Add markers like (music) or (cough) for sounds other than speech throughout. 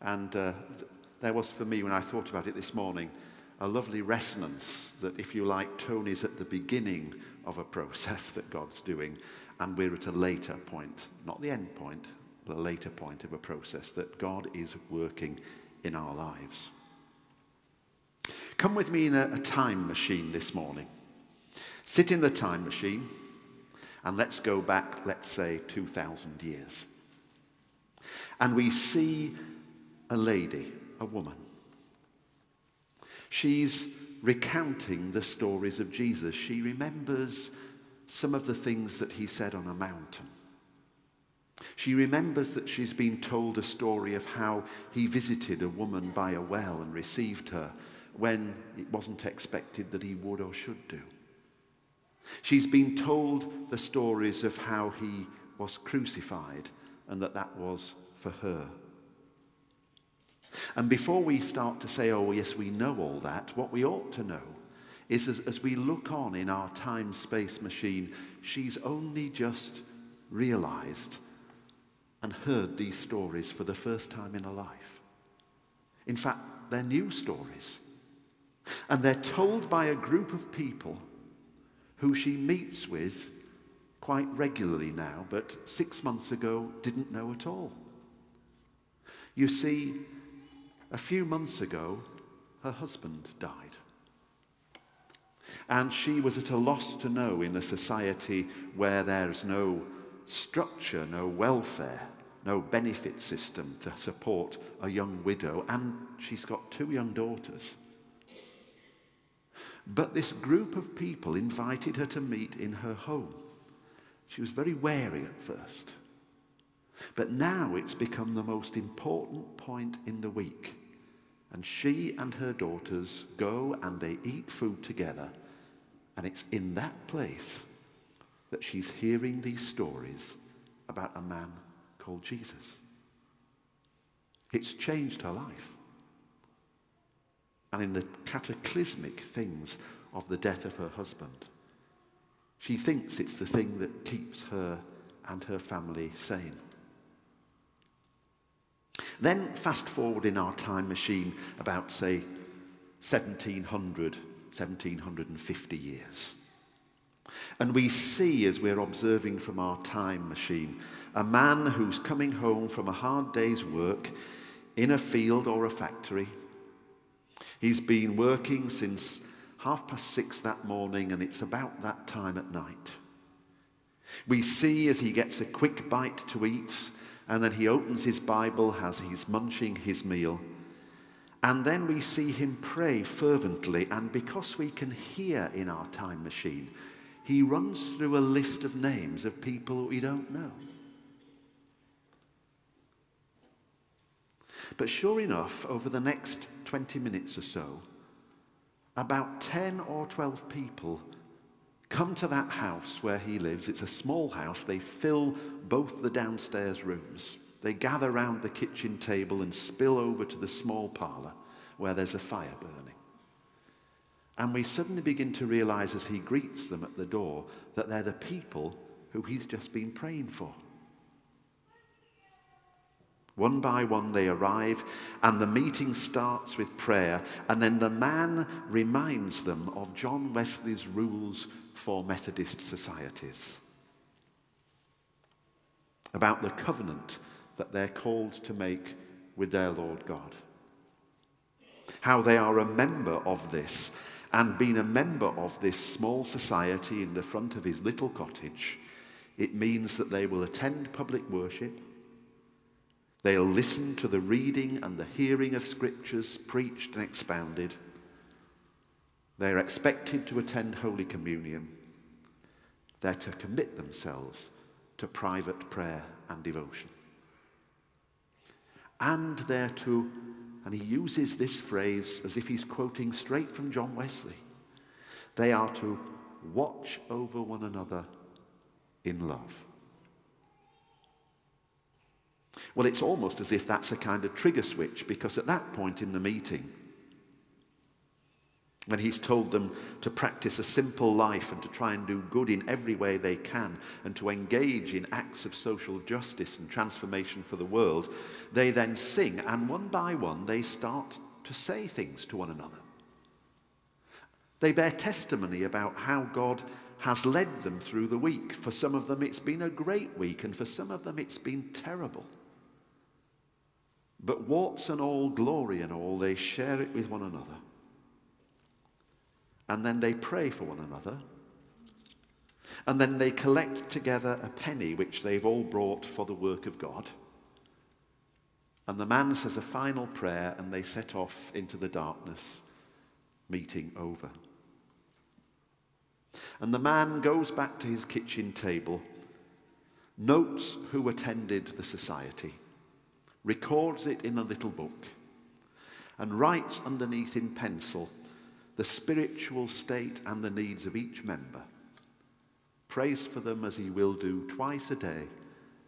And uh, there was for me, when I thought about it this morning, a lovely resonance that, if you like, Tony's at the beginning of a process (laughs) that God's doing, and we're at a later point, not the end point, the later point of a process that God is working in our lives. Come with me in a, a time machine this morning. Sit in the time machine and let's go back, let's say, 2,000 years. And we see a lady, a woman. She's recounting the stories of Jesus. She remembers some of the things that he said on a mountain. She remembers that she's been told a story of how he visited a woman by a well and received her when it wasn't expected that he would or should do. She's been told the stories of how he was crucified and that that was for her. And before we start to say, oh, yes, we know all that, what we ought to know is as, as we look on in our time space machine, she's only just realized and heard these stories for the first time in her life. In fact, they're new stories. And they're told by a group of people who she meets with quite regularly now, but six months ago didn't know at all. You see, a few months ago, her husband died. And she was at a loss to know in a society where there's no structure, no welfare, no benefit system to support a young widow, and she's got two young daughters. But this group of people invited her to meet in her home. She was very wary at first. But now it's become the most important point in the week. And she and her daughters go and they eat food together. And it's in that place that she's hearing these stories about a man called Jesus. It's changed her life and in the cataclysmic things of the death of her husband. She thinks it's the thing that keeps her and her family sane. Then, fast forward in our time machine about, say, 1700, 1750 years. And we see, as we're observing from our time machine, a man who's coming home from a hard day's work in a field or a factory He's been working since half past six that morning, and it's about that time at night. We see as he gets a quick bite to eat, and then he opens his Bible as he's munching his meal. And then we see him pray fervently, and because we can hear in our time machine, he runs through a list of names of people we don't know. But sure enough, over the next 20 minutes or so, about 10 or 12 people come to that house where he lives. It's a small house. They fill both the downstairs rooms. They gather round the kitchen table and spill over to the small parlour where there's a fire burning. And we suddenly begin to realize as he greets them at the door that they're the people who he's just been praying for. One by one they arrive, and the meeting starts with prayer. And then the man reminds them of John Wesley's rules for Methodist societies about the covenant that they're called to make with their Lord God. How they are a member of this, and being a member of this small society in the front of his little cottage, it means that they will attend public worship They'll listen to the reading and the hearing of scriptures preached and expounded. They're expected to attend Holy Communion. They're to commit themselves to private prayer and devotion. And they're to, and he uses this phrase as if he's quoting straight from John Wesley, they are to watch over one another in love. Well, it's almost as if that's a kind of trigger switch because at that point in the meeting, when he's told them to practice a simple life and to try and do good in every way they can and to engage in acts of social justice and transformation for the world, they then sing and one by one they start to say things to one another. They bear testimony about how God has led them through the week. For some of them, it's been a great week, and for some of them, it's been terrible. But warts and all, glory and all, they share it with one another and then they pray for one another. And then they collect together a penny which they've all brought for the work of God. And the man says a final prayer and they set off into the darkness, meeting over. And the man goes back to his kitchen table, notes who attended the society, records it in a little book, and writes underneath in pencil the spiritual state and the needs of each member. Prays for them as he will do twice a day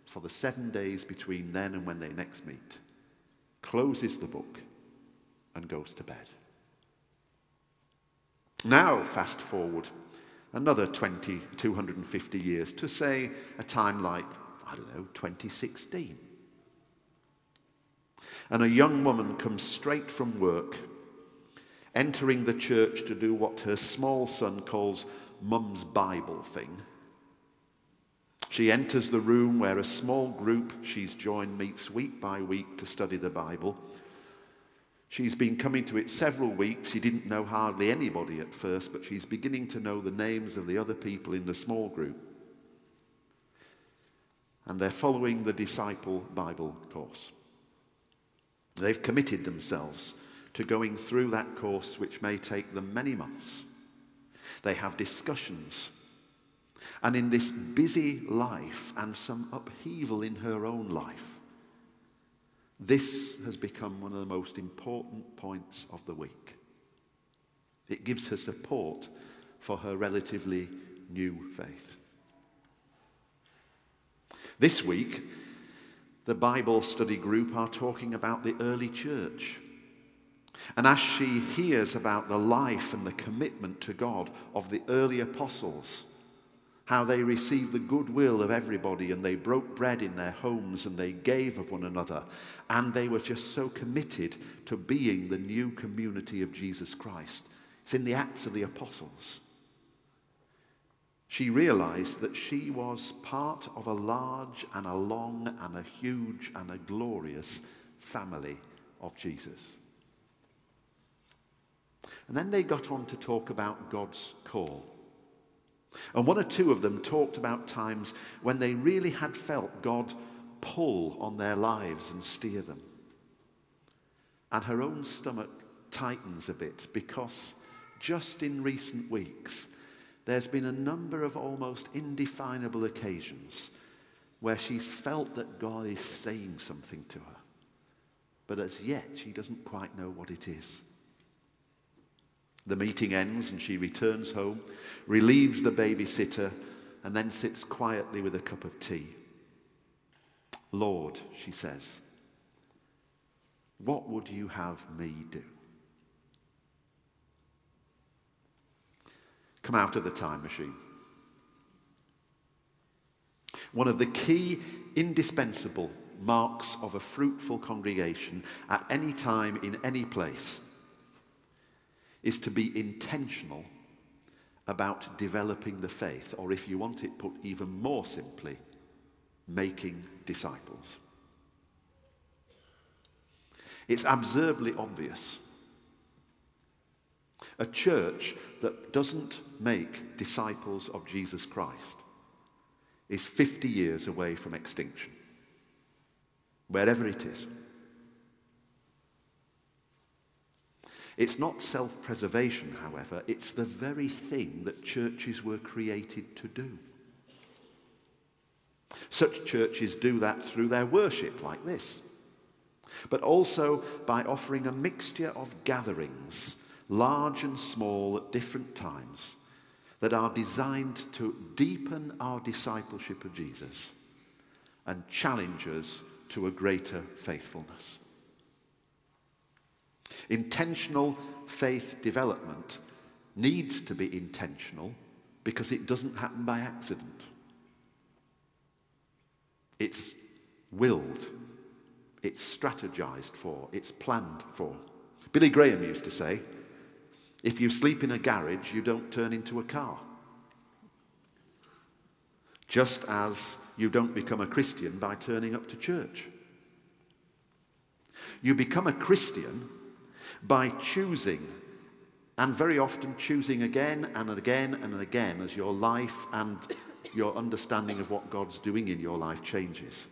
for the seven days between then and when they next meet. Closes the book and goes to bed. Now, fast forward another 20, 250 years to say a time like, I don't know, 2016. And a young woman comes straight from work entering the church to do what her small son calls mum's Bible thing. She enters the room where a small group she's joined meets week by week to study the Bible. She's been coming to it several weeks. She didn't know hardly anybody at first, but she's beginning to know the names of the other people in the small group. And they're following the disciple Bible course. They've committed themselves to going through that course, which may take them many months. They have discussions. And in this busy life and some upheaval in her own life, this has become one of the most important points of the week. It gives her support for her relatively new faith. This week, the Bible study group are talking about the early church and as she hears about the life and the commitment to God of the early apostles, how they received the goodwill of everybody and they broke bread in their homes and they gave of one another, and they were just so committed to being the new community of Jesus Christ. It's in the Acts of the Apostles. She realized that she was part of a large and a long and a huge and a glorious family of Jesus. And then they got on to talk about God's call. And one or two of them talked about times when they really had felt God pull on their lives and steer them. And her own stomach tightens a bit because just in recent weeks, there's been a number of almost indefinable occasions where she's felt that God is saying something to her. But as yet, she doesn't quite know what it is. The meeting ends and she returns home, relieves the babysitter, and then sits quietly with a cup of tea. Lord, she says, what would you have me do? Come out of the time machine. One of the key, indispensable marks of a fruitful congregation at any time, in any place, is to be intentional about developing the faith, or if you want it put even more simply, making disciples. It's absurdly obvious. A church that doesn't make disciples of Jesus Christ is 50 years away from extinction, wherever it is. It's not self preservation, however, it's the very thing that churches were created to do. Such churches do that through their worship, like this, but also by offering a mixture of gatherings, large and small at different times, that are designed to deepen our discipleship of Jesus and challenge us to a greater faithfulness. Intentional faith development needs to be intentional because it doesn't happen by accident. It's willed, it's strategized for, it's planned for. Billy Graham used to say, if you sleep in a garage, you don't turn into a car. Just as you don't become a Christian by turning up to church. You become a Christian by choosing, and very often choosing again and again and again as your life and your understanding of what God's doing in your life changes.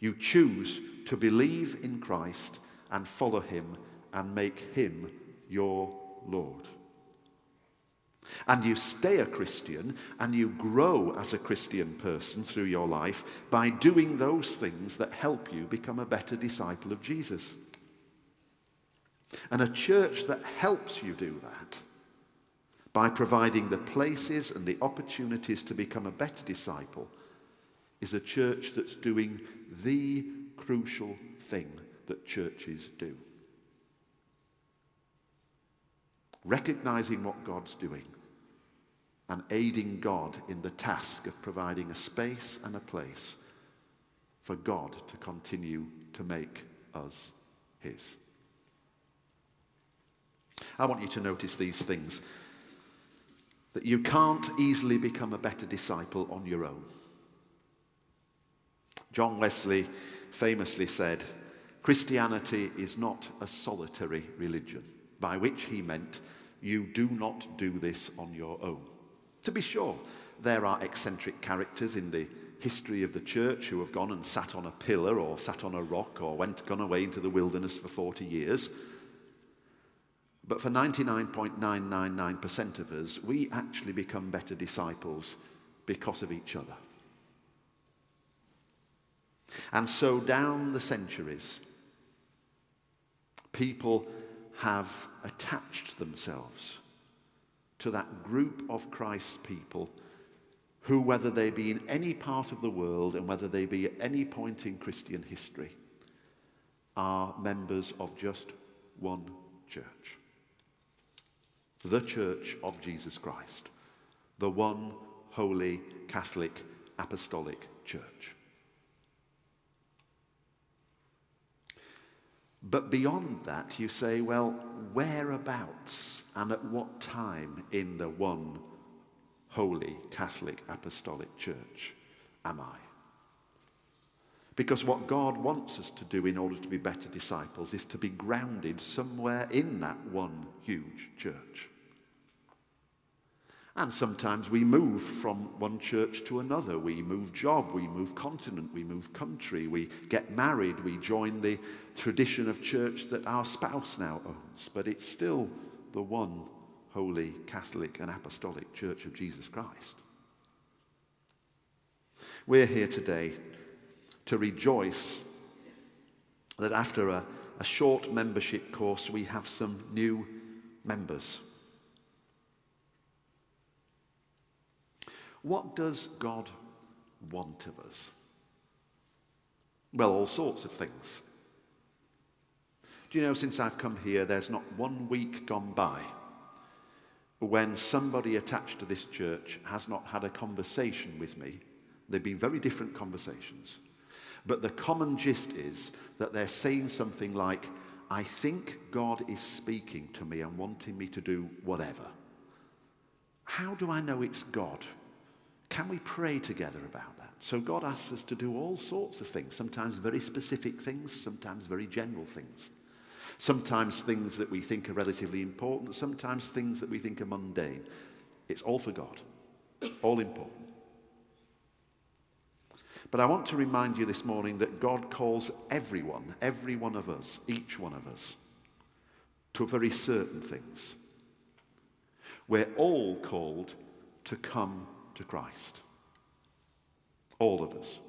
You choose to believe in Christ and follow him and make him your Lord. And you stay a Christian and you grow as a Christian person through your life by doing those things that help you become a better disciple of Jesus. And a church that helps you do that by providing the places and the opportunities to become a better disciple is a church that's doing the crucial thing that churches do. Recognizing what God's doing and aiding God in the task of providing a space and a place for God to continue to make us His. I want you to notice these things that you can't easily become a better disciple on your own. John Wesley famously said, Christianity is not a solitary religion, by which he meant you do not do this on your own. To be sure, there are eccentric characters in the history of the church who have gone and sat on a pillar or sat on a rock or went gone away into the wilderness for 40 years. But for 99.999% of us, we actually become better disciples because of each other. And so, down the centuries, people have attached themselves to that group of Christ's people who, whether they be in any part of the world and whether they be at any point in Christian history, are members of just one church. The Church of Jesus Christ, the one holy Catholic Apostolic Church. But beyond that, you say, well, whereabouts and at what time in the one holy Catholic Apostolic Church am I? Because what God wants us to do in order to be better disciples is to be grounded somewhere in that one huge church. And sometimes we move from one church to another. We move job, we move continent, we move country, we get married, we join the tradition of church that our spouse now owns. But it's still the one holy Catholic and Apostolic Church of Jesus Christ. We're here today to rejoice that after a, a short membership course, we have some new members. What does God want of us? Well, all sorts of things. Do you know, since I've come here, there's not one week gone by when somebody attached to this church has not had a conversation with me. They've been very different conversations. But the common gist is that they're saying something like, I think God is speaking to me and wanting me to do whatever. How do I know it's God? Can we pray together about that? So God asks us to do all sorts of things, sometimes very specific things, sometimes very general things. Sometimes things that we think are relatively important, sometimes things that we think are mundane. It's all for God, all important. But I want to remind you this morning that God calls everyone, every one of us, each one of us, to very certain things. We're all called to come to Christ. All of us.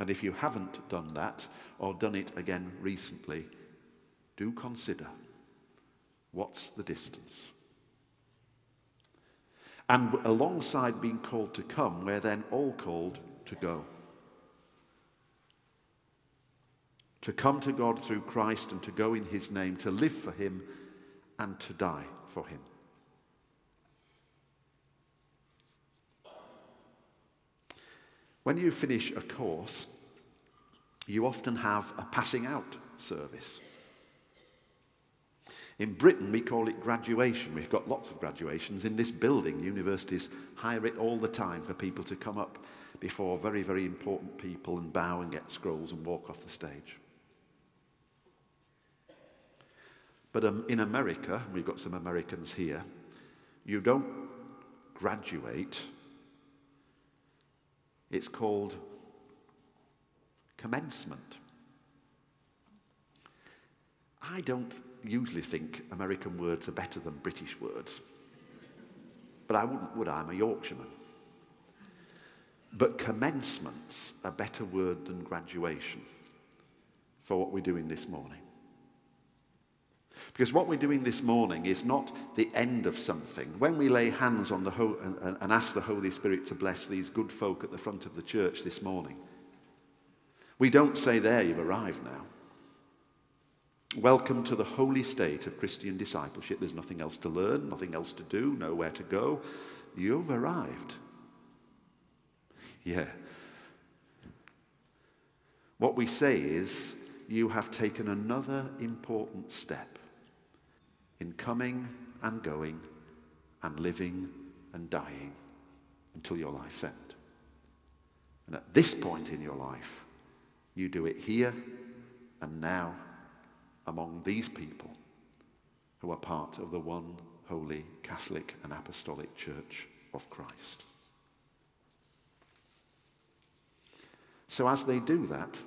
And if you haven't done that or done it again recently, do consider what's the distance? And alongside being called to come, we're then all called to go. To come to God through Christ and to go in His name, to live for Him and to die for him. When you finish a course, you often have a passing out service. In Britain, we call it graduation. We've got lots of graduations. In this building, universities hire it all the time for people to come up before very, very important people and bow and get scrolls and walk off the stage. But um, in America, we've got some Americans here, you don't graduate. It's called commencement. I don't usually think American words are better than British words. But I wouldn't, would I? I'm a Yorkshireman. But commencement's a better word than graduation for what we're doing this morning. Because what we're doing this morning is not the end of something. When we lay hands on the Ho- and, and ask the Holy Spirit to bless these good folk at the front of the church this morning, we don't say, There, you've arrived now. Welcome to the holy state of Christian discipleship. There's nothing else to learn, nothing else to do, nowhere to go. You've arrived. Yeah. What we say is, you have taken another important step in coming and going and living and dying until your life's end. And at this point in your life, you do it here and now among these people who are part of the one holy Catholic and Apostolic Church of Christ. So, as they do that,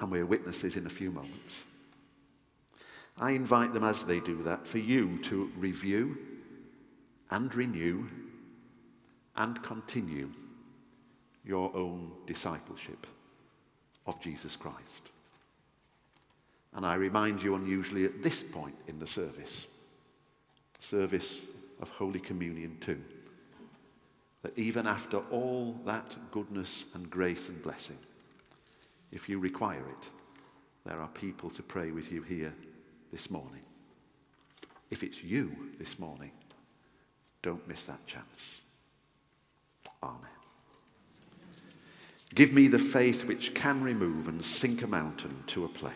and we're witnesses in a few moments, I invite them as they do that for you to review and renew and continue your own discipleship of Jesus Christ. And I remind you unusually at this point in the service, service of Holy Communion too, that even after all that goodness and grace and blessing, if you require it, there are people to pray with you here this morning. If it's you this morning, don't miss that chance. Amen. Give me the faith which can remove and sink a mountain to a plain.